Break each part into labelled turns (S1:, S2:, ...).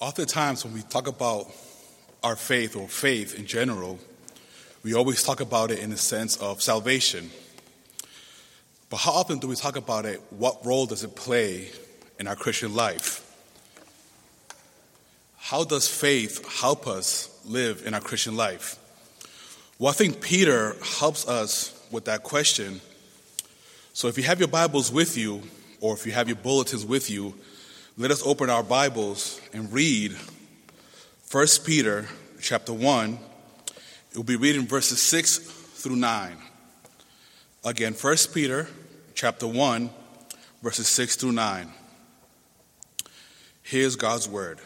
S1: Oftentimes, when we talk about our faith or faith in general, we always talk about it in the sense of salvation. But how often do we talk about it? What role does it play in our Christian life? How does faith help us live in our Christian life? Well, I think Peter helps us with that question. So if you have your Bibles with you, or if you have your bulletins with you, let us open our Bibles and read 1 Peter chapter 1. We'll be reading verses 6 through 9. Again, 1 Peter chapter 1, verses 6 through 9. Here's God's word.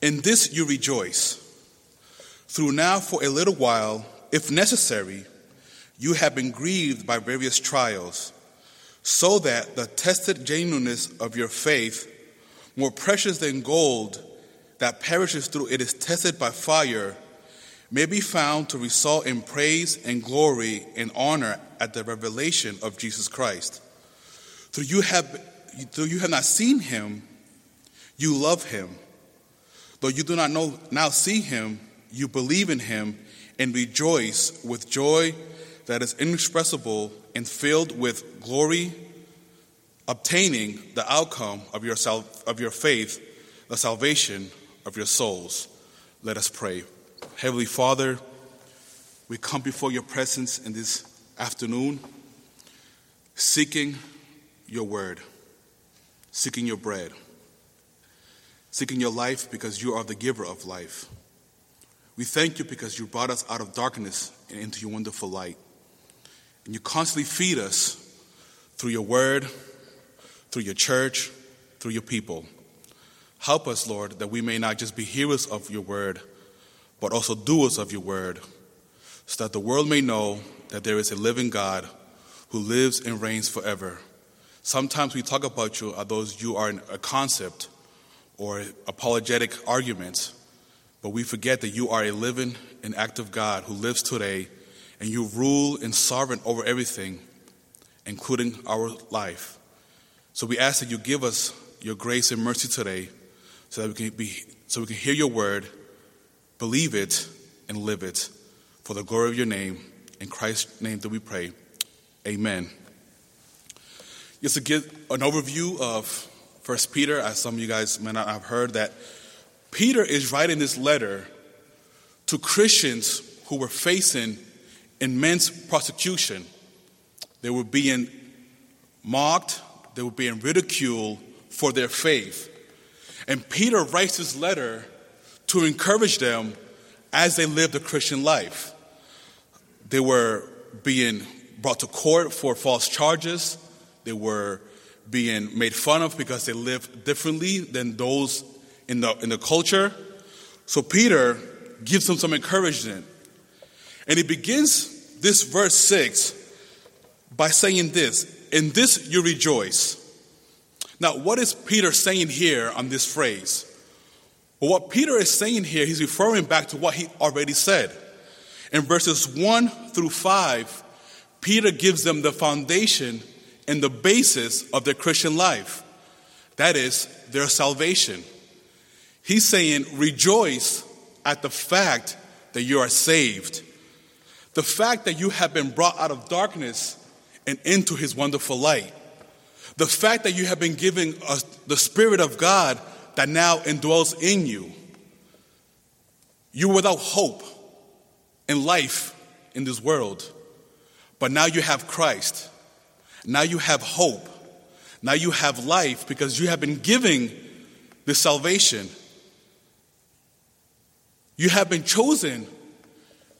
S1: In this you rejoice, through now for a little while, if necessary, you have been grieved by various trials so that the tested genuineness of your faith, more precious than gold that perishes through it is tested by fire, may be found to result in praise and glory and honor at the revelation of Jesus Christ. Though you have, though you have not seen him, you love him. Though you do not know, now see him, you believe in him and rejoice with joy that is inexpressible and filled with glory, obtaining the outcome of your, sal- of your faith, the salvation of your souls. Let us pray. Heavenly Father, we come before your presence in this afternoon, seeking your word, seeking your bread, seeking your life because you are the giver of life. We thank you because you brought us out of darkness and into your wonderful light. And you constantly feed us through your word, through your church, through your people. Help us, Lord, that we may not just be hearers of your word, but also doers of your word, so that the world may know that there is a living God who lives and reigns forever. Sometimes we talk about you as those you are a concept or apologetic arguments, but we forget that you are a living and active God who lives today and you rule and sovereign over everything, including our life. So we ask that you give us your grace and mercy today so that we can be so we can hear your word, believe it, and live it for the glory of your name. In Christ's name do we pray. Amen. Just to give an overview of First Peter, as some of you guys may not have heard, that Peter is writing this letter to Christians who were facing immense persecution. They were being mocked, they were being ridiculed for their faith. And Peter writes this letter to encourage them as they lived a Christian life. They were being brought to court for false charges, they were being made fun of because they lived differently than those in the, in the culture. So Peter gives them some encouragement and he begins this verse 6 by saying this In this you rejoice. Now, what is Peter saying here on this phrase? Well, what Peter is saying here, he's referring back to what he already said. In verses 1 through 5, Peter gives them the foundation and the basis of their Christian life. That is, their salvation. He's saying, rejoice at the fact that you are saved. The fact that you have been brought out of darkness and into his wonderful light. The fact that you have been given a, the Spirit of God that now indwells in you. You were without hope in life in this world, but now you have Christ. Now you have hope. Now you have life because you have been giving this salvation. You have been chosen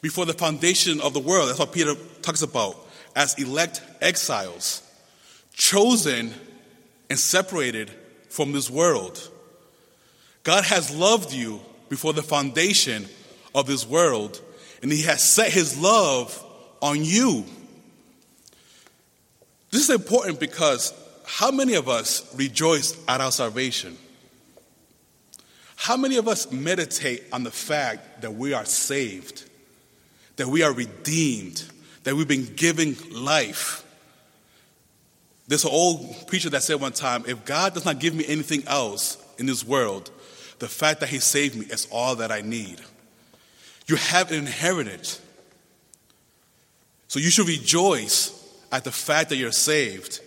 S1: before the foundation of the world. That's what Peter talks about as elect exiles, chosen and separated from this world. God has loved you before the foundation of this world, and He has set His love on you. This is important because how many of us rejoice at our salvation? How many of us meditate on the fact that we are saved? That we are redeemed, that we've been given life. There's an old preacher that said one time if God does not give me anything else in this world, The fact that He saved me is all that I need. You have an inheritance. So you should rejoice at the fact that you're saved.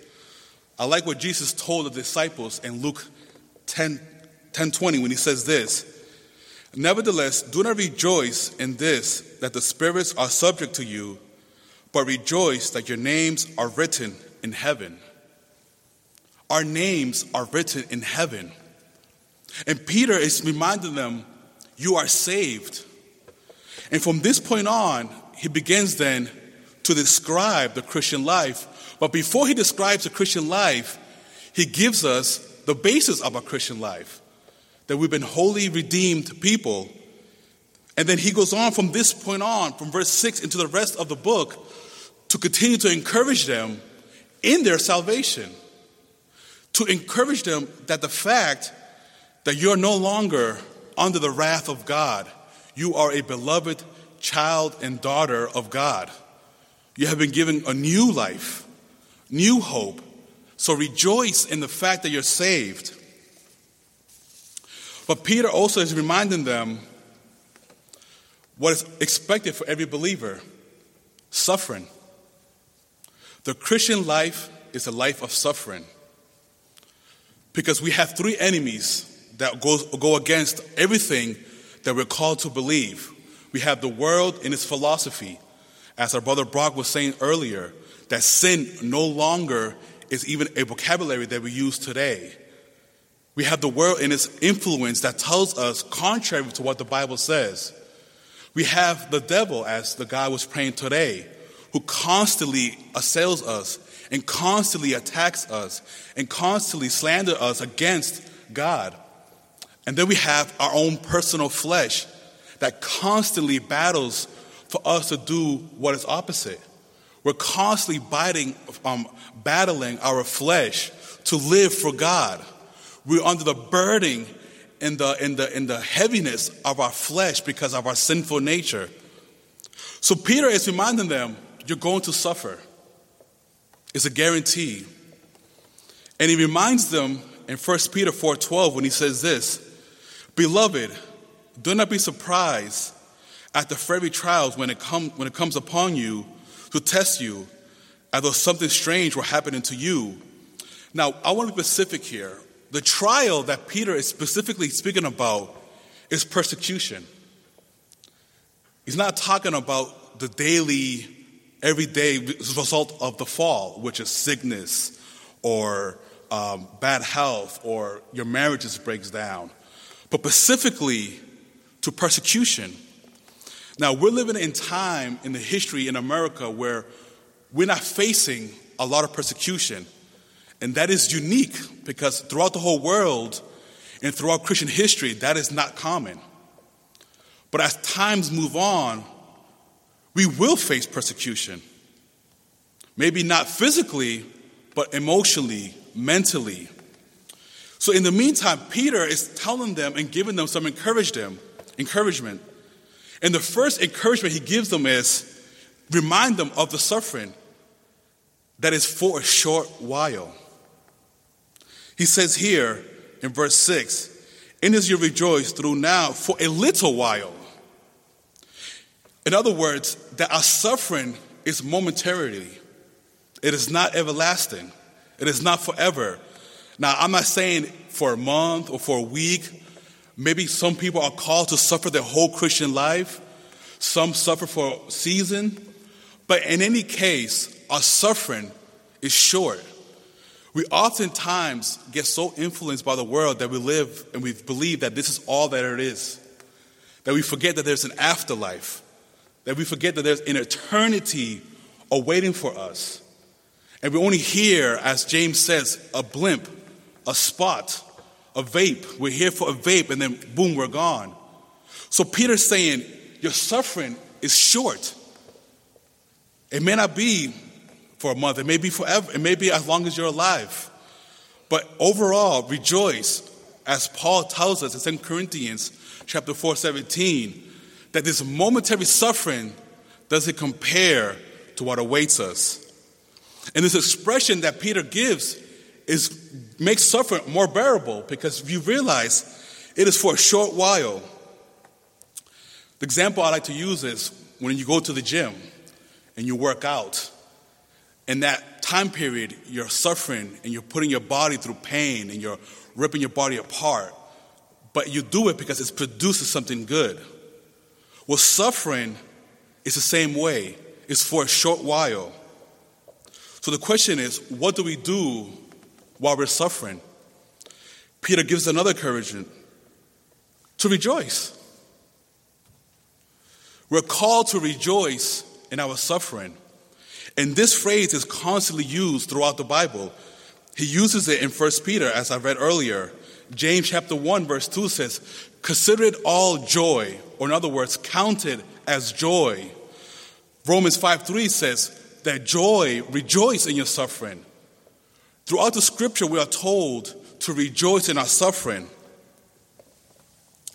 S1: I like what Jesus told the disciples in Luke 10, 10 20 when he says this Nevertheless, do not rejoice in this that the spirits are subject to you, but rejoice that your names are written in heaven. Our names are written in heaven. And Peter is reminding them, You are saved. And from this point on, he begins then to describe the Christian life. But before he describes the Christian life, he gives us the basis of a Christian life that we've been wholly redeemed people. And then he goes on from this point on, from verse 6 into the rest of the book, to continue to encourage them in their salvation. To encourage them that the fact that you're no longer under the wrath of God, you are a beloved child and daughter of God. You have been given a new life, new hope. So rejoice in the fact that you're saved. But Peter also is reminding them what is expected for every believer suffering. The Christian life is a life of suffering because we have three enemies that go, go against everything that we're called to believe. We have the world in its philosophy, as our brother Brock was saying earlier, that sin no longer is even a vocabulary that we use today. We have the world in its influence that tells us contrary to what the Bible says. We have the devil, as the guy was praying today, who constantly assails us and constantly attacks us and constantly slanders us against God. And then we have our own personal flesh that constantly battles for us to do what is opposite. We're constantly biting, um, battling our flesh to live for God. We're under the burden and the, the, the heaviness of our flesh because of our sinful nature. So Peter is reminding them, you're going to suffer. It's a guarantee. And he reminds them in 1 Peter 4:12 when he says this, Beloved, do not be surprised at the fiery trials when it, come, when it comes upon you to test you, as though something strange were happening to you. Now, I want to be specific here. The trial that Peter is specifically speaking about is persecution. He's not talking about the daily, everyday result of the fall, which is sickness or um, bad health or your marriage just breaks down, but specifically to persecution. Now, we're living in time in the history in America where we're not facing a lot of persecution. And that is unique because throughout the whole world and throughout Christian history, that is not common. But as times move on, we will face persecution. Maybe not physically, but emotionally, mentally. So in the meantime, Peter is telling them and giving them some encouragement. Encouragement. And the first encouragement he gives them is remind them of the suffering that is for a short while. He says here in verse 6 In this you rejoice through now for a little while. In other words, that our suffering is momentarily, it is not everlasting, it is not forever. Now, I'm not saying for a month or for a week. Maybe some people are called to suffer their whole Christian life, some suffer for a season. But in any case, our suffering is short. We oftentimes get so influenced by the world that we live and we believe that this is all that it is. That we forget that there's an afterlife. That we forget that there's an eternity awaiting for us. And we only hear, as James says, a blimp, a spot, a vape. We're here for a vape and then boom, we're gone. So Peter's saying, Your suffering is short. It may not be for a month. It may be forever. It may be as long as you're alive. But overall, rejoice, as Paul tells us in 2 Corinthians chapter 4, 17, that this momentary suffering doesn't compare to what awaits us. And this expression that Peter gives is makes suffering more bearable because you realize It is for a short while. The example I like to use is when you go to the gym and you work out. In that time period, you're suffering and you're putting your body through pain and you're ripping your body apart. But you do it because it produces something good. Well, suffering is the same way, it's for a short while. So the question is what do we do while we're suffering? Peter gives another encouragement to rejoice. We're called to rejoice in our suffering. And this phrase is constantly used throughout the Bible. He uses it in 1 Peter, as I read earlier. James chapter 1, verse 2 says, Consider it all joy, or in other words, count it as joy. Romans 5 3 says that joy, rejoice in your suffering. Throughout the scripture, we are told to rejoice in our suffering.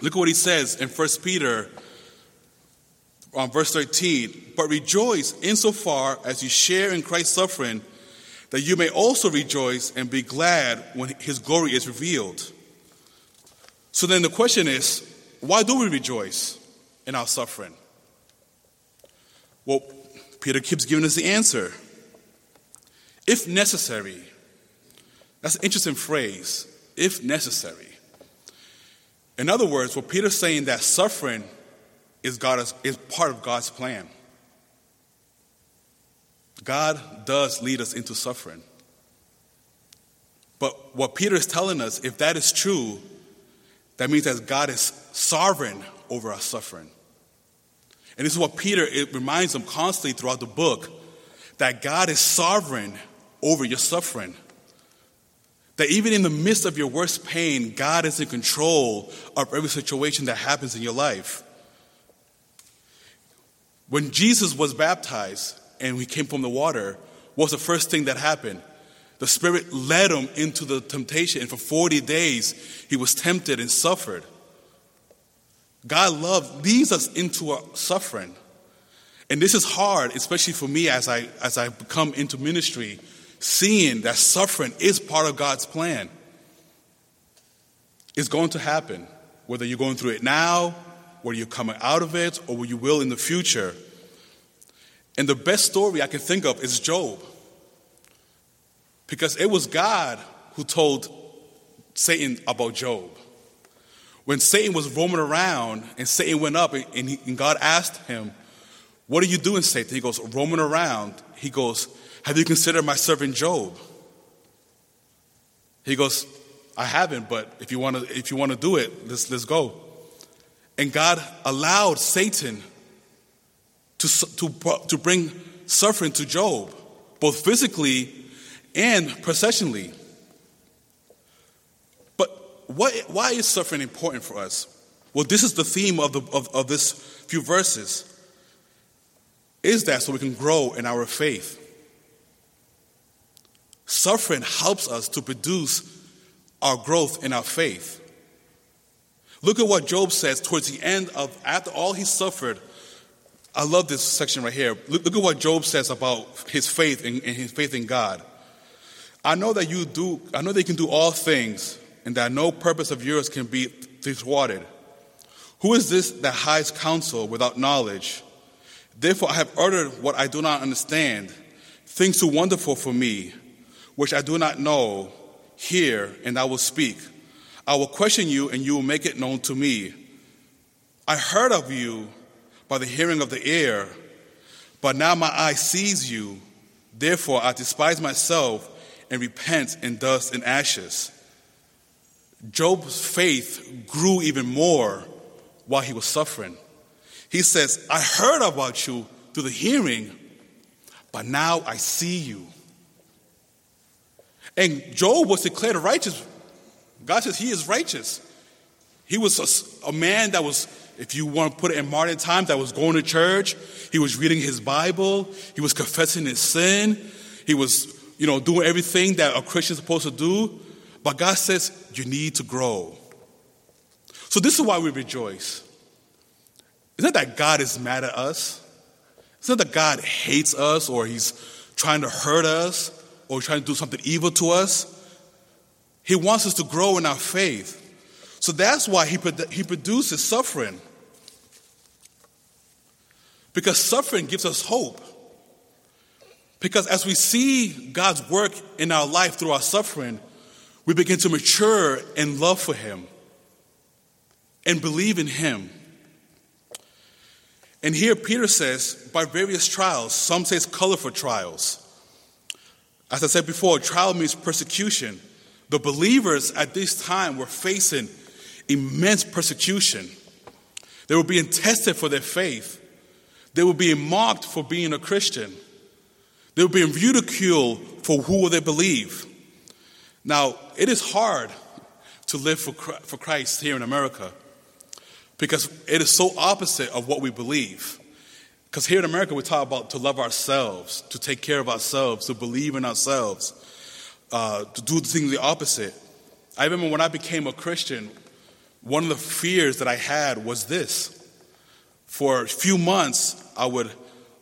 S1: Look at what he says in 1 Peter um, verse 13. But rejoice insofar as you share in Christ's suffering, that you may also rejoice and be glad when his glory is revealed. So then the question is why do we rejoice in our suffering? Well, Peter keeps giving us the answer. If necessary, that's an interesting phrase, if necessary. In other words, what Peter's saying that suffering is, God, is part of God's plan. God does lead us into suffering. But what Peter is telling us, if that is true, that means that God is sovereign over our suffering. And this is what Peter it reminds them constantly throughout the book that God is sovereign over your suffering. That even in the midst of your worst pain, God is in control of every situation that happens in your life. When Jesus was baptized and he came from the water, what was the first thing that happened? The Spirit led him into the temptation, and for 40 days he was tempted and suffered. God love leads us into a suffering. And this is hard, especially for me as I as I come into ministry, seeing that suffering is part of God's plan. It's going to happen, whether you're going through it now, whether you're coming out of it, or what you will in the future. And the best story I can think of is Job. Because it was God who told Satan about Job. When Satan was roaming around and Satan went up and, he, and God asked him, What are you doing, Satan? He goes, Roaming around. He goes, Have you considered my servant Job? He goes, I haven't, but if you want to, if you want to do it, let's, let's go. And God allowed Satan to, to, to bring suffering to Job, both physically and processionally. But what, why is suffering important for us? Well, this is the theme of, the, of, of this few verses. Is that so we can grow in our faith? Suffering helps us to produce our growth in our faith. Look at what Job says towards the end of, after all he suffered. I love this section right here. Look, look at what Job says about his faith and his faith in God. I know that you do, I know that you can do all things and that no purpose of yours can be thwarted. Who is this that hides counsel without knowledge? Therefore, I have uttered what I do not understand, things too wonderful for me, which I do not know. Hear, and I will speak. I will question you, and you will make it known to me. I heard of you by the hearing of the ear, but now my eye sees you. Therefore, I despise myself and repent in dust and ashes. Job's faith grew even more while he was suffering. He says, I heard about you through the hearing, but now I see you. And Job was declared righteous. God says he is righteous. He was a, a, man that was, if you want to put it in modern times, that was going to church. He was reading his Bible. He was confessing his sin. He was, you know, doing everything that a Christian is supposed to do. But God says you need to grow. So this is why we rejoice. It's not that God is mad at us. It's not that God hates us or he's trying to hurt us or trying to do something evil to us. He wants us to grow in our faith. So that's why he, he produces suffering. Because suffering gives us hope. Because as we see God's work in our life through our suffering, we begin to mature in love for Him and believe in Him. And here Peter says, by various trials, some say it's colorful trials. As I said before, trial means persecution. The believers at this time were facing immense persecution. They were being tested for their faith. They were being mocked for being a Christian. They were being ridiculed for who they believe. Now, it is hard to live for Christ here in America because it is so opposite of what we believe. Because here in America, we talk about to love ourselves, to take care of ourselves, to believe in ourselves, uh, to do the things the opposite. I remember when I became a Christian, one of the fears that I had was this. For a few months, I would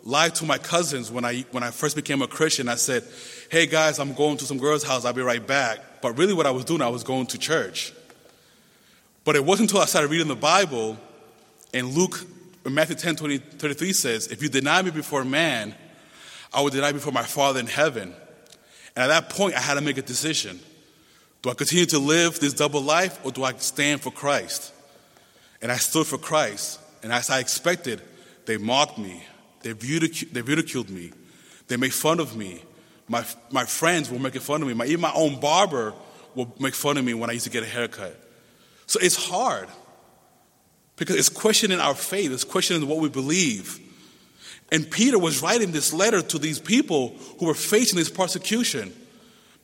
S1: lie to my cousins when I, when I first became a Christian. I said, hey guys, I'm going to some girl's house, I'll be right back. But really, what I was doing, I was going to church. But it wasn't until I started reading the Bible, and Luke, Matthew 10 20, 33 says, If you deny me before man, I will deny before my Father in heaven. And at that point, I had to make a decision. Do I continue to live this double life, or do I stand for Christ? And I stood for Christ. And as I expected, they mocked me, they, ridiculed, they ridiculed me. They made fun of me. My, my friends were making fun of me. My, even my own barber will make fun of me when I used to get a haircut. So it's hard because it's questioning our faith, it's questioning what we believe. And Peter was writing this letter to these people who were facing this persecution.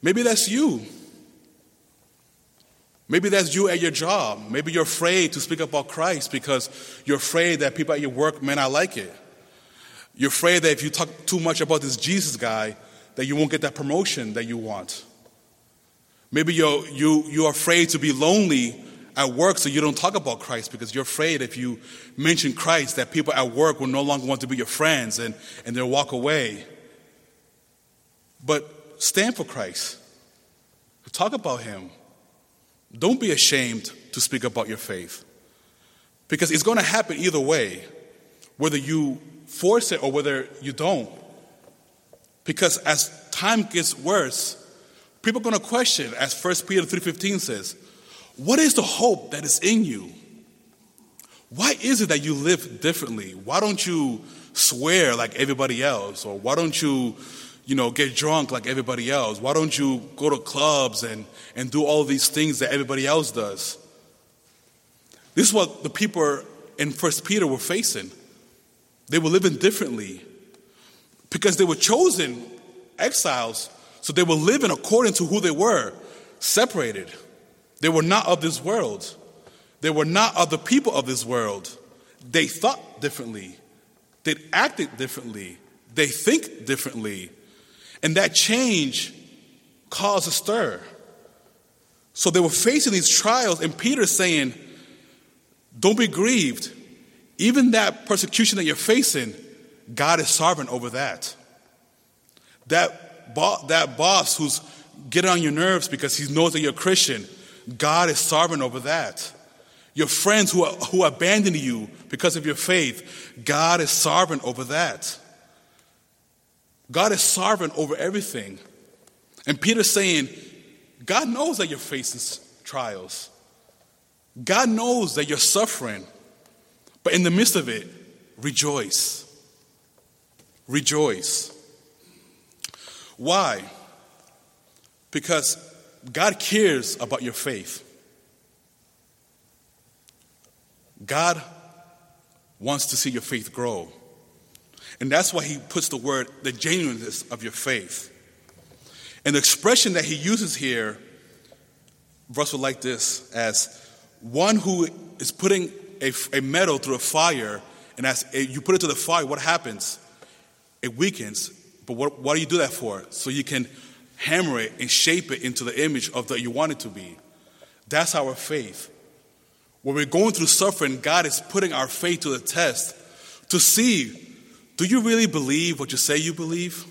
S1: Maybe that's you. Maybe that's you at your job. Maybe you're afraid to speak about Christ because you're afraid that people at your work may not like it. You're afraid that if you talk too much about this Jesus guy, that you won't get that promotion that you want. Maybe you're, you, you're afraid to be lonely at work so you don't talk about Christ because you're afraid if you mention Christ that people at work will no longer want to be your friends and, and they'll walk away. But stand for Christ. Talk about Him. Don't be ashamed to speak about your faith because it's going to happen either way, whether you force it or whether you don't. Because as time gets worse, people are going to question, as 1 Peter 3.15 says, what is the hope that is in you? Why is it that you live differently? Why don't you swear like everybody else? Or why don't you, you know, get drunk like everybody else? Why don't you go to clubs and, and do all these things that everybody else does? This is what the people in First Peter were facing. They were living differently because they were chosen exiles, so they were living according to who they were, separated. They were not of this world. They were not of the people of this world. They thought differently. They acted differently. They think differently. And that change caused a stir. So they were facing these trials, and Peter's saying, Don't be grieved. Even that persecution that you're facing, God is sovereign over that. That, bo- that boss who's getting on your nerves because he knows that you're a Christian, God is sovereign over that. Your friends who, are, who abandon you because of your faith, God is sovereign over that. God is sovereign over everything. And Peter's saying, God knows that you're facing trials. God knows that you're suffering. But in the midst of it, rejoice. Rejoice. Why? Because God cares about your faith. God wants to see your faith grow. And that's why he puts the word, the genuineness of your faith. And the expression that he uses here, Russell like this as one who is putting a, a metal through a fire, and as you put it to the fire, what happens? It weakens. But what, what do you do that for? So you can hammer it and shape it into the image of that you want it to be. That's our faith. When we're going through suffering, God is putting our faith to the test to see do you really believe what you say you believe?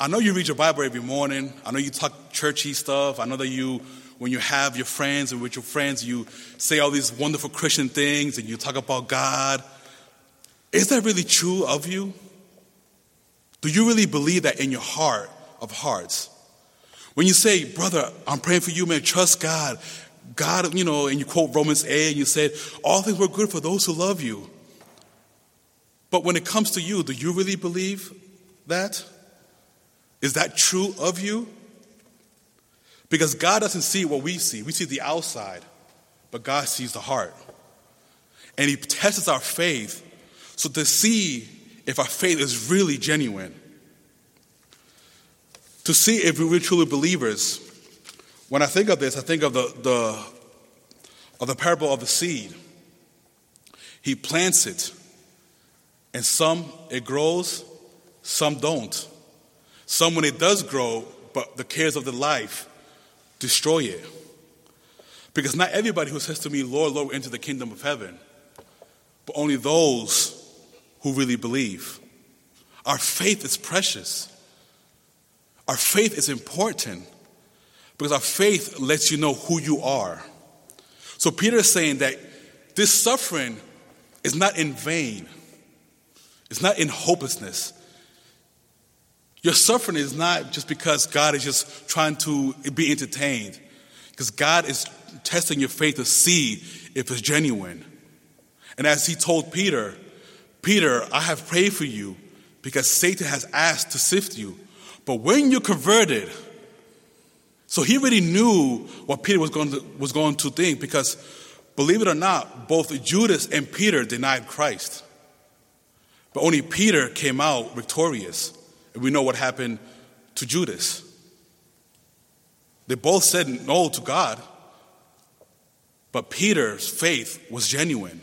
S1: I know you read your Bible every morning. I know you talk churchy stuff. I know that you when you have your friends and with your friends you say all these wonderful Christian things and you talk about God. Is that really true of you? Do you really believe that in your heart of hearts? When you say, brother, I'm praying for you, man, trust God. God, you know, and you quote Romans 8 and you said, all things were good for those who love you. But when it comes to you, do you really believe that? Is that true of you? Because God doesn't see what we see. We see the outside, but God sees the heart. And He tests our faith so to see if our faith is really genuine. To see if we're truly believers. When I think of this, I think of the, the, of the parable of the seed. He plants it, and some it grows, some don't. Some, when it does grow, but the cares of the life destroy it. Because not everybody who says to me, Lord, Lord, enter the kingdom of heaven, but only those who really believe. Our faith is precious. Our faith is important because our faith lets you know who you are. So Peter is saying that this suffering is not in vain. It's not in hopelessness. Your suffering is not just because God is just trying to be entertained, because God is testing your faith to see if it's genuine. And as he told Peter, Peter, I have prayed for you because Satan has asked to sift you. But when you converted, so he already knew what Peter was going to, was going to think because, believe it or not, both Judas and Peter denied Christ. But only Peter came out victorious. And we know what happened to Judas. They both said no to God, but Peter's faith was genuine,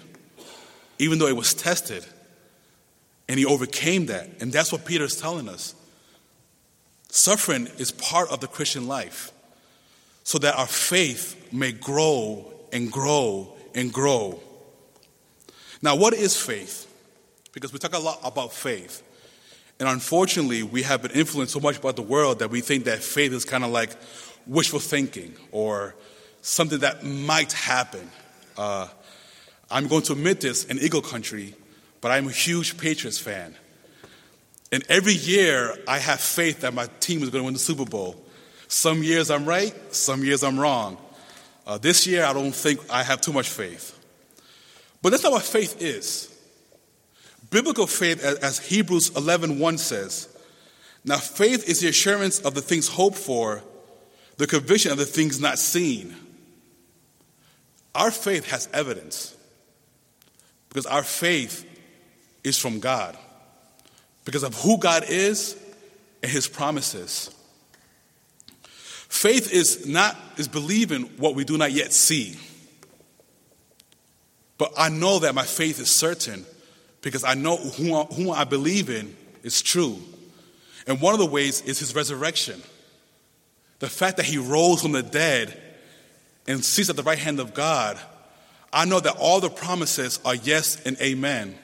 S1: even though it was tested. And he overcame that. And that's what Peter is telling us. Suffering is part of the Christian life so that our faith may grow and grow and grow. Now, what is faith? Because we talk a lot about faith. And unfortunately, we have been influenced so much by the world that we think that faith is kind of like wishful thinking or something that might happen. Uh, I'm going to admit this in Eagle Country, but I'm a huge Patriots fan. And every year, I have faith that my team is going to win the Super Bowl. Some years I'm right, some years I'm wrong. Uh, this year, I don't think I have too much faith. But that's not what faith is. Biblical faith, as Hebrews 11 1 says, now faith is the assurance of the things hoped for, the conviction of the things not seen. Our faith has evidence because our faith is from God, because of who God is and his promises. Faith is not is believing what we do not yet see. But I know that my faith is certain because I know who I, I believe in is true. And one of the ways is his resurrection. The fact that he rose from the dead and sits at the right hand of God, I know that all the promises are yes and amen.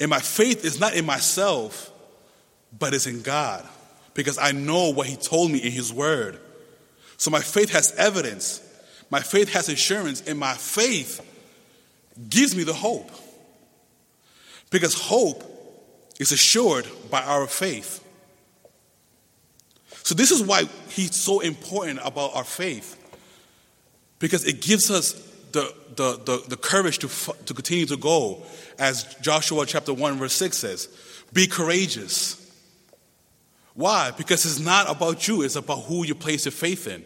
S1: And my faith is not in myself, but is in God because I know what he told me in his word. So my faith has evidence, my faith has assurance, and my faith gives me the hope. Because hope is assured by our faith. So, this is why he's so important about our faith. Because it gives us the, the, the, the courage to, to continue to go, as Joshua chapter 1, verse 6 says be courageous. Why? Because it's not about you, it's about who you place your faith in.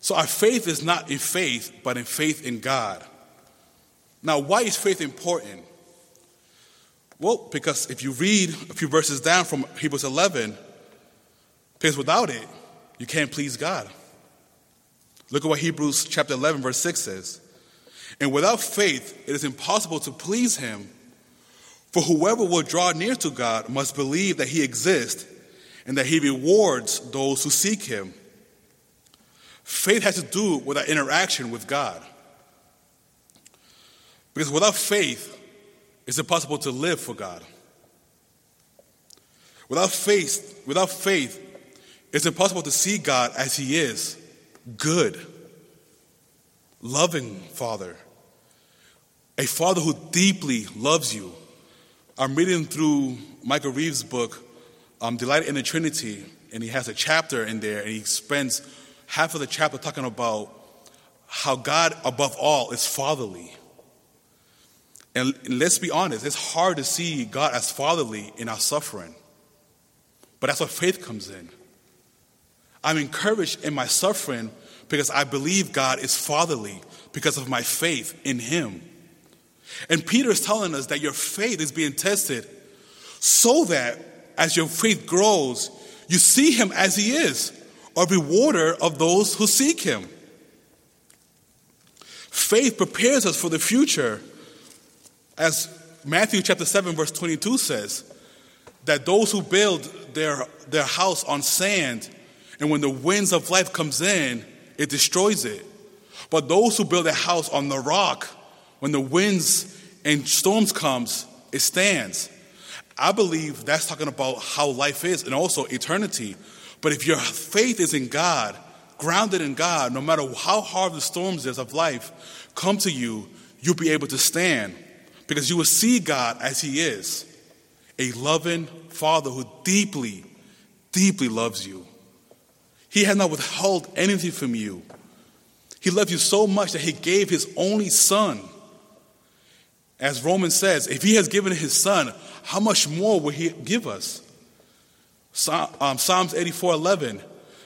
S1: So, our faith is not in faith, but in faith in God. Now, why is faith important? Well, because if you read a few verses down from Hebrews 11, because without it, you can't please God. Look at what Hebrews chapter 11, verse 6 says. And without faith, it is impossible to please Him. For whoever will draw near to God must believe that He exists and that He rewards those who seek Him. Faith has to do with our interaction with God. Because without faith, it's impossible to live for God. Without faith, without faith, it's impossible to see God as He is, good. loving Father, a Father who deeply loves you. I'm reading through Michael Reeves' book, um, Delight in the Trinity, and he has a chapter in there, and he spends half of the chapter talking about how God, above all, is fatherly. And let's be honest, it's hard to see God as fatherly in our suffering. But that's where faith comes in. I'm encouraged in my suffering because I believe God is fatherly because of my faith in Him. And Peter is telling us that your faith is being tested so that as your faith grows, you see Him as He is, a rewarder of those who seek Him. Faith prepares us for the future, as Matthew chapter 7, verse 22 says, that those who build their, their house on sand, and when the winds of life comes in, it destroys it. But those who build a house on the rock, when the winds and storms comes, it stands. I believe that's talking about how life is and also eternity. But if your faith is in God, grounded in God, no matter how hard the storms is of life come to you, you'll be able to stand because you will see God as He is a loving Father who deeply, deeply loves you. He has not withheld anything from you. He loved you so much that He gave His only Son. As Romans says, if He has given His Son, how much more will He give us? Um, Psalms 84 11.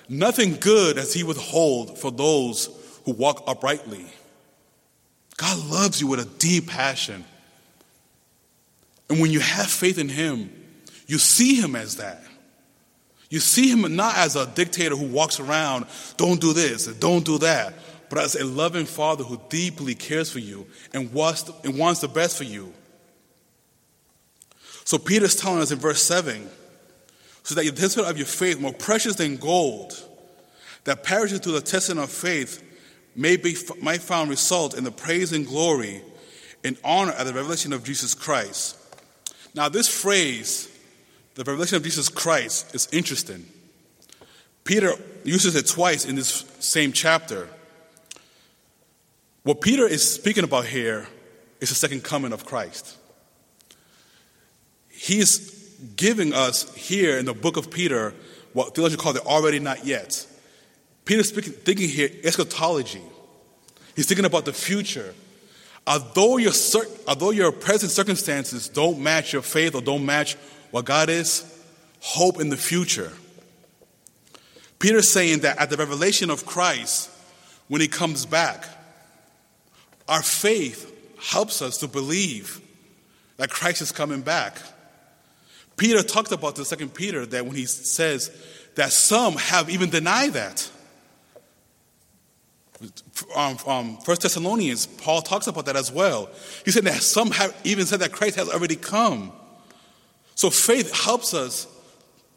S1: Nothing good does He withhold for those who walk uprightly. God loves you with a deep passion. And when you have faith in Him, you see Him as that. You see Him not as a dictator who walks around, don't do this, don't do that, but as a loving Father who deeply cares for you and wants, and wants the best for you. So Peter's telling us in verse 7 so that the testing of your faith, more precious than gold, that perishes through the testing of faith, may be might find result in the praise and glory and honor at the revelation of Jesus Christ. Now, this phrase, the revelation of Jesus Christ, is interesting. Peter uses it twice in this same chapter. What Peter is speaking about here is the second coming of Christ. He's giving us here in the book of Peter what theologians call the already not yet. Peter's speaking, thinking here eschatology. He's thinking about the future. Although your, although your present circumstances don't match your faith or don't match what God is, hope in the future. Peter's saying that at the revelation of Christ, when he comes back, our faith helps us to believe that Christ is coming back. Peter talked about the second Peter that when he says that some have even denied that. Um, um, First Thessalonians, Paul talks about that as well. He said that some have even said that Christ has already come. So faith helps us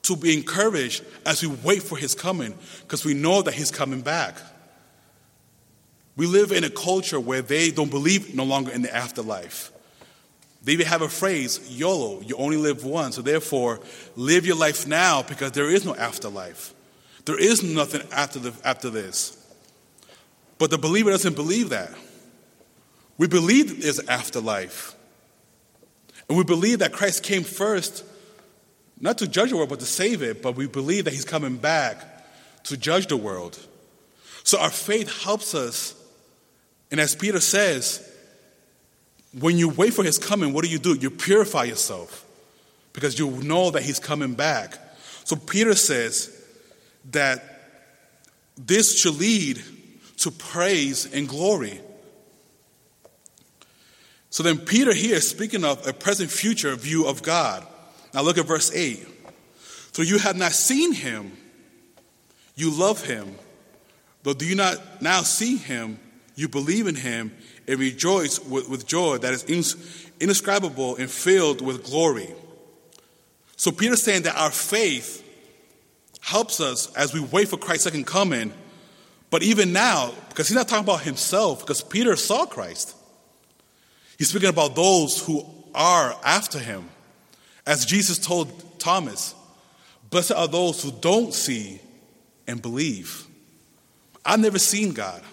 S1: to be encouraged as we wait for his coming because we know that he's coming back. We live in a culture where they don't believe no longer in the afterlife. They even have a phrase, YOLO, you only live once. So therefore, live your life now because there is no afterlife. There is nothing after, the, after this. But the believer doesn't believe that. We believe there's afterlife. And we believe that Christ came first, not to judge the world, but to save it. But we believe that he's coming back to judge the world. So our faith helps us. And as Peter says, when you wait for his coming, what do you do? You purify yourself because you know that he's coming back. So Peter says that this should lead to praise and glory. So then, Peter here is speaking of a present future view of God. Now, look at verse 8. So you have not seen him, you love him. Though do you not now see him, you believe in him and rejoice with, with joy that is indescribable and filled with glory. So Peter's saying that our faith helps us as we wait for Christ's second coming but even now, because he's not talking about himself, because Peter saw Christ, he's speaking about those who are after him. As Jesus told Thomas, Blessed are those who don't see and believe. I've never seen God.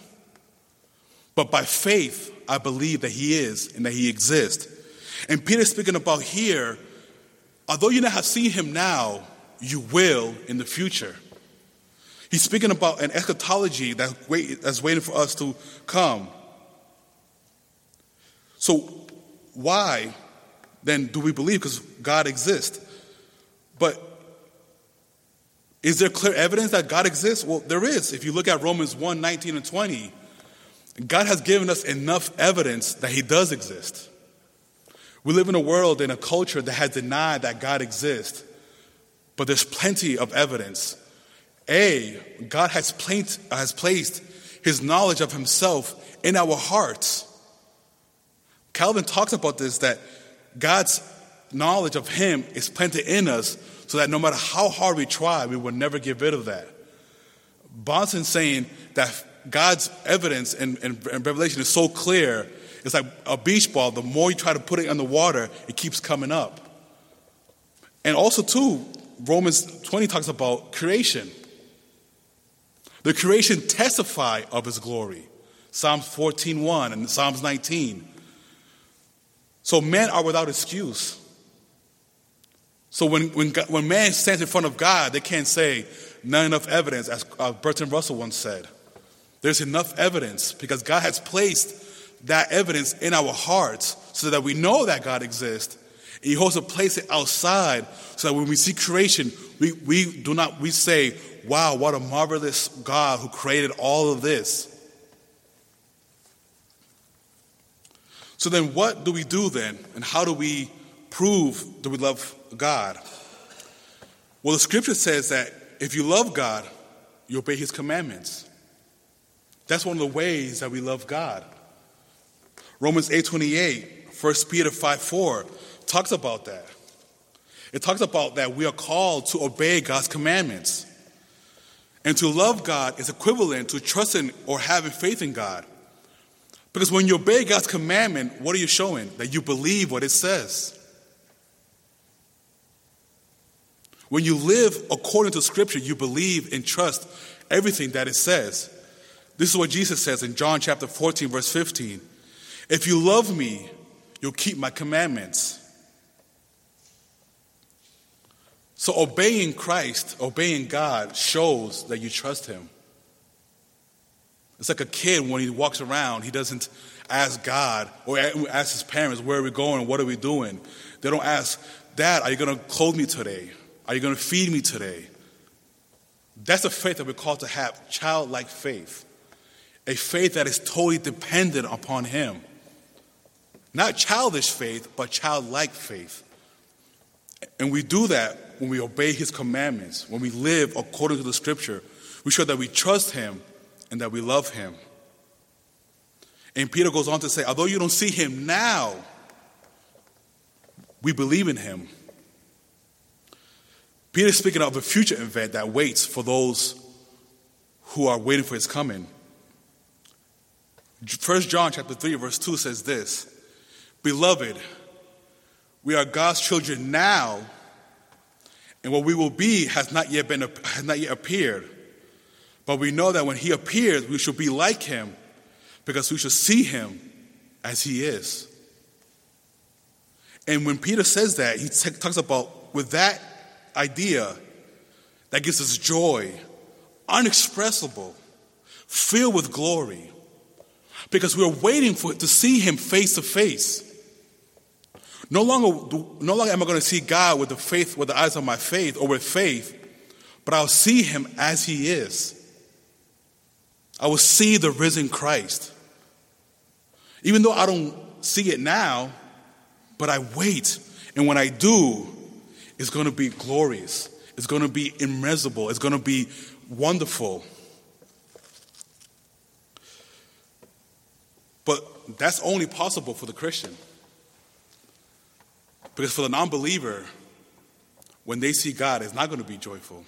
S1: But by faith, I believe that He is and that He exists. And Peter's speaking about here, although you not have seen Him now, you will in the future. He's speaking about an eschatology that wait, that's waiting for us to come. So, why then do we believe? Because God exists. But is there clear evidence that God exists? Well, there is. If you look at Romans 1 19 and 20, God has given us enough evidence that He does exist. We live in a world, in a culture that has denied that God exists, but there's plenty of evidence. A, God has placed, has placed His knowledge of Himself in our hearts. Calvin talks about this that God's knowledge of Him is planted in us so that no matter how hard we try, we will never get rid of that. Bahnsen's saying that God's evidence and, in, in, Revelation is so clear, it's like a beach ball. The more you try to put it in the water, it keeps coming up. And also, too, Romans 20 talks about creation. The creation testify of his glory. Psalms 14.1 and Psalms 19. So men are without excuse. So when, when, when man stands in front of God, they can't say, not enough evidence, as uh, Bertrand Russell once said. There's enough evidence because God has placed that evidence in our hearts so that we know that God exists. And He also placed it outside so that when we see creation, we, we do not, we say, wow, what a marvelous God who created all of this. So then, what do we do then? And how do we prove that we love God? Well, the scripture says that if you love God, you obey his commandments. That's one of the ways that we love God. Romans 8:28, 1 Peter 5 4 talks about that. It talks about that we are called to obey God's commandments. And to love God is equivalent to trusting or having faith in God. Because when you obey God's commandment, what are you showing? That you believe what it says. When you live according to Scripture, you believe and trust everything that it says. This is what Jesus says in John chapter 14, verse 15. If you love me, you'll keep my commandments. So obeying Christ, obeying God, shows that you trust Him. It's like a kid when he walks around, he doesn't ask God or ask his parents, Where are we going? What are we doing? They don't ask, Dad, are you going to clothe me today? Are you going to feed me today? That's a faith that we're called to have childlike faith, a faith that is totally dependent upon Him. Not childish faith, but childlike faith. And we do that when we obey His commandments, when we live according to the Scripture. We show that we trust Him and that we love Him. And Peter goes on to say, although you don't see Him now, we believe in Him. Peter is speaking of a future event that waits for those who are waiting for his coming. 1 John chapter 3 verse 2 says this, Beloved, we are God's children now, and what we will be has not yet been has not yet appeared. But we know that when he appears, we shall be like him, because we shall see him as he is. And when Peter says that, he talks about with that idea that gives us joy, unexpressible, filled with glory, because we're waiting for to see Him face to face. No longer, no longer am I going to see God with the faith, with the eyes of my faith or with faith, but I'll see Him as He is. I will see the risen Christ. Even though I don't see it now, but I wait. And when I do, is going to be glorious, it's going to be immeasurable, it's going to be wonderful. But that's only possible for the Christian. Because for the non believer, when they see God, it's not going to be joyful.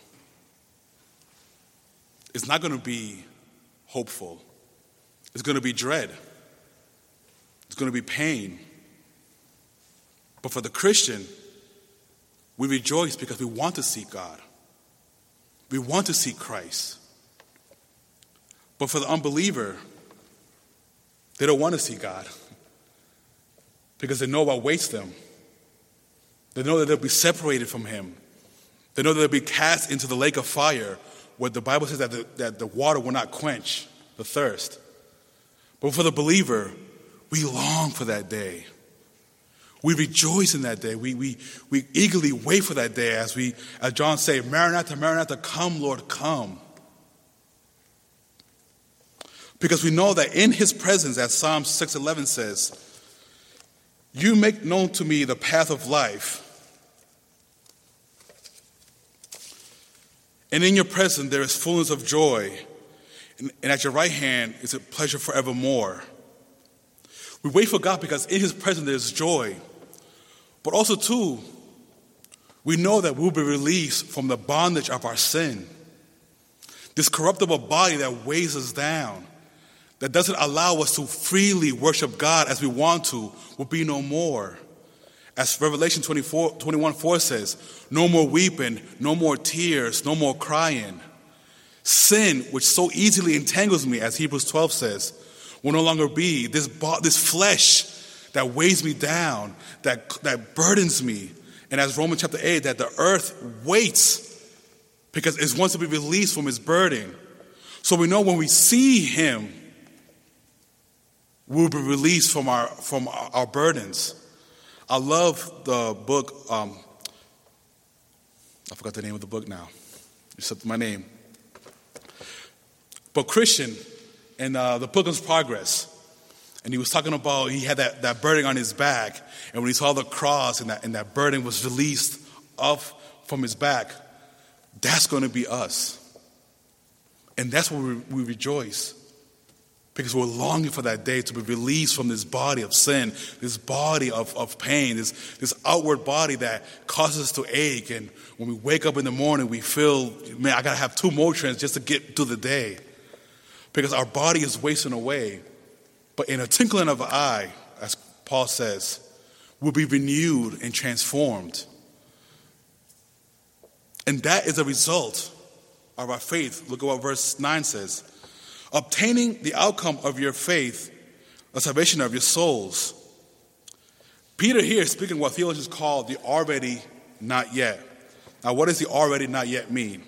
S1: It's not going to be hopeful. It's going to be dread. It's going to be pain. But for the Christian, we rejoice because we want to see God. We want to see Christ. But for the unbeliever, They don't want to see God because they know what awaits them. They know that they'll be separated from Him. They know that they'll be cast into the lake of fire where the Bible says that the, that the water will not quench the thirst. But for the believer, we long for that day. We rejoice in that day. We, we, we eagerly wait for that day as we, as John say, Maranatha, Maranatha, come, Lord, come. Because we know that in his presence, as Psalm 6.11 says, you make known to me the path of life. And in your presence there is fullness of joy. And, and at your right hand is a pleasure forevermore. We wait for God because in his presence there's joy. But also, too, we know that we'll be released from the bondage of our sin. This corruptible body that weighs us down, that doesn't allow us to freely worship God as we want to, will be no more. As Revelation 24, 21 4 says, no more weeping, no more tears, no more crying. Sin, which so easily entangles me, as Hebrews 12 says, will no longer be. This, this flesh that weighs me down, that, that burdens me. And as Romans chapter 8, that the earth waits because it wants to be released from its burden. So we know when we see him, we'll be released from our, from our burdens. I love the book, um, I forgot the name of the book now. Said my name. But Christian in uh, the Pilgrim's Progress, and he was talking about he had that, that burden on his back. And when he saw the cross and that, and that burden was released off from his back, that's going to be us. And that's where we, we rejoice. Because we're longing for that day to be released from this body of sin, this body of, of pain, this, this outward body that causes us to ache. And when we wake up in the morning, we feel, man, I got to have two Motrins just to get through the day. Because our body is wasting away. But in a twinkling of an eye, as Paul says, we'll be renewed and transformed. And that is a result of our faith. Look at what verse 9 says obtaining the outcome of your faith, the salvation of your souls. Peter here is speaking what theologians call the already not yet. Now, what does the already not yet mean?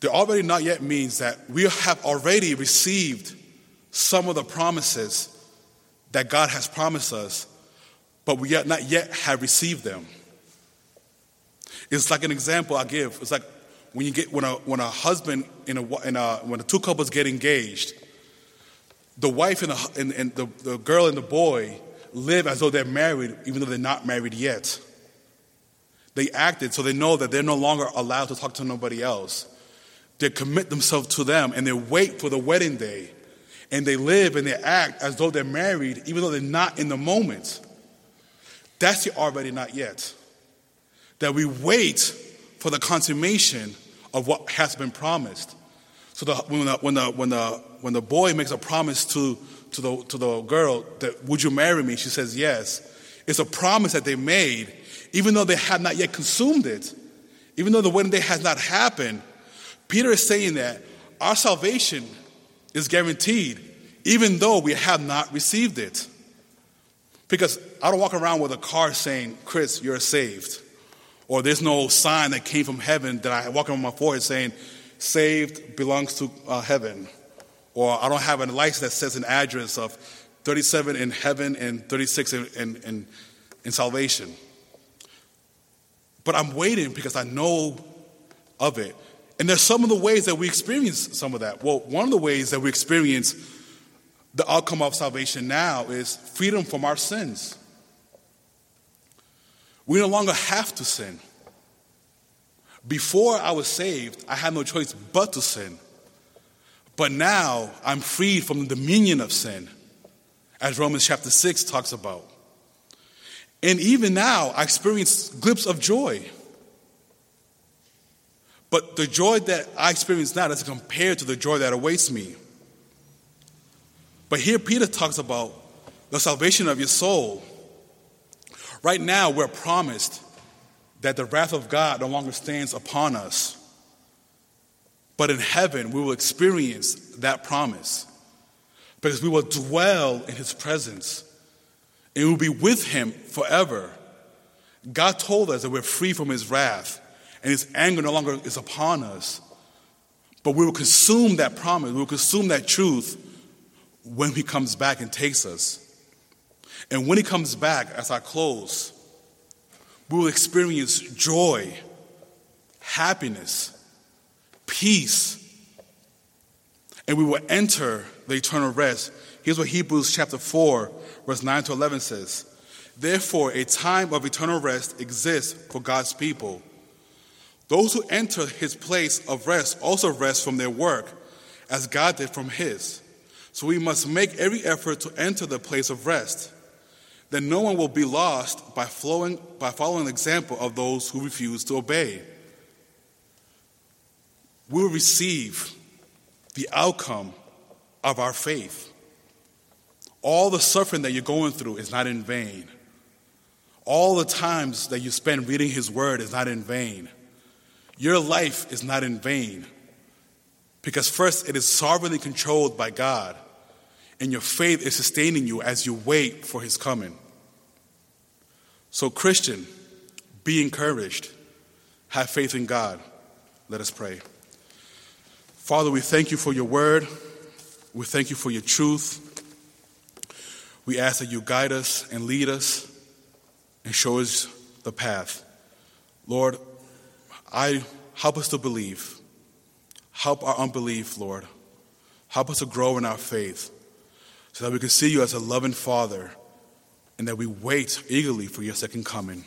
S1: The already not yet means that we have already received some of the promises that God has promised us, but we yet not yet have received them. It's like an example I give. It's like when you get when a when a husband in a, in a when the two couples get engaged, the wife and the and, and the, the girl and the boy live as though they're married, even though they're not married yet. They acted so they know that they're no longer allowed to talk to nobody else. They commit themselves to them and they wait for the wedding day and they live and they act as though they're married, even though they're not in the moment. That's the already not yet. That we wait for the consummation of what has been promised. So the, when, the, when, the, when, the, when the boy makes a promise to, to, the, to the girl that, would you marry me? She says yes. It's a promise that they made, even though they have not yet consumed it. Even though the wedding day has not happened, Peter is saying that our salvation is guaranteed, even though we have not received it. Because I don't walk around with a card saying, Chris, you're saved. Or there's no sign that came from heaven that I walk on my forehead saying, saved belongs to uh, heaven. Or I don't have a license that says an address of 37 in heaven and 36 in, in, in, in salvation. But I'm waiting because I know of it. And there's some of the ways that we experience some of that. Well, one of the ways that we experience the outcome of salvation now is freedom from our sins. We no longer have to sin. Before I was saved, I had no choice but to sin. But now I'm freed from the dominion of sin, as Romans chapter 6 talks about. And even now, I experience glimpses of joy. But the joy that I experience now doesn't compare to the joy that awaits me. But here Peter talks about the salvation of your soul. Right now, we're promised that the wrath of God no longer stands upon us. But in heaven, we will experience that promise. because we will dwell in his presence and we will be with him forever. God told us that we're free from his wrath and his anger no longer is upon us. But we will consume that promise, we will consume that truth when he comes back and takes us. And when he comes back, as I close, we will experience joy, happiness, peace, and we will enter the eternal rest. Here's what Hebrews chapter 4, verse 9 to 11 says Therefore, a time of eternal rest exists for God's people. Those who enter his place of rest also rest from their work, as God did from his. So we must make every effort to enter the place of rest. Then no one will be lost by, flowing, by following the example of those who refuse to obey. We will receive the outcome of our faith. All the suffering that you're going through is not in vain. All the times that you spend reading His Word is not in vain. Your life is not in vain because, first, it is sovereignly controlled by God, and your faith is sustaining you as you wait for His coming. So, Christian, be encouraged. Have faith in God. Let us pray. Father, we thank you for your word. We thank you for your truth. We ask that you guide us and lead us and show us the path. Lord, I help us to believe. Help our unbelief, Lord. Help us to grow in our faith so that we can see you as a loving Father and that we wait eagerly for your second coming.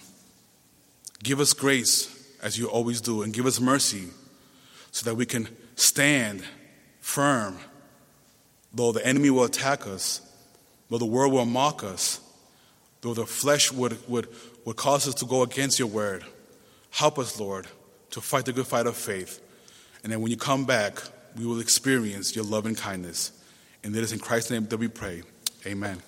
S1: Give us grace as you always do, and give us mercy so that we can stand firm. Though the enemy will attack us, though the world will mock us, though the flesh would, would, would cause us to go against your word, help us, Lord, to fight the good fight of faith. And then when you come back, we will experience your love and kindness. And it is in Christ's name that we pray. Amen.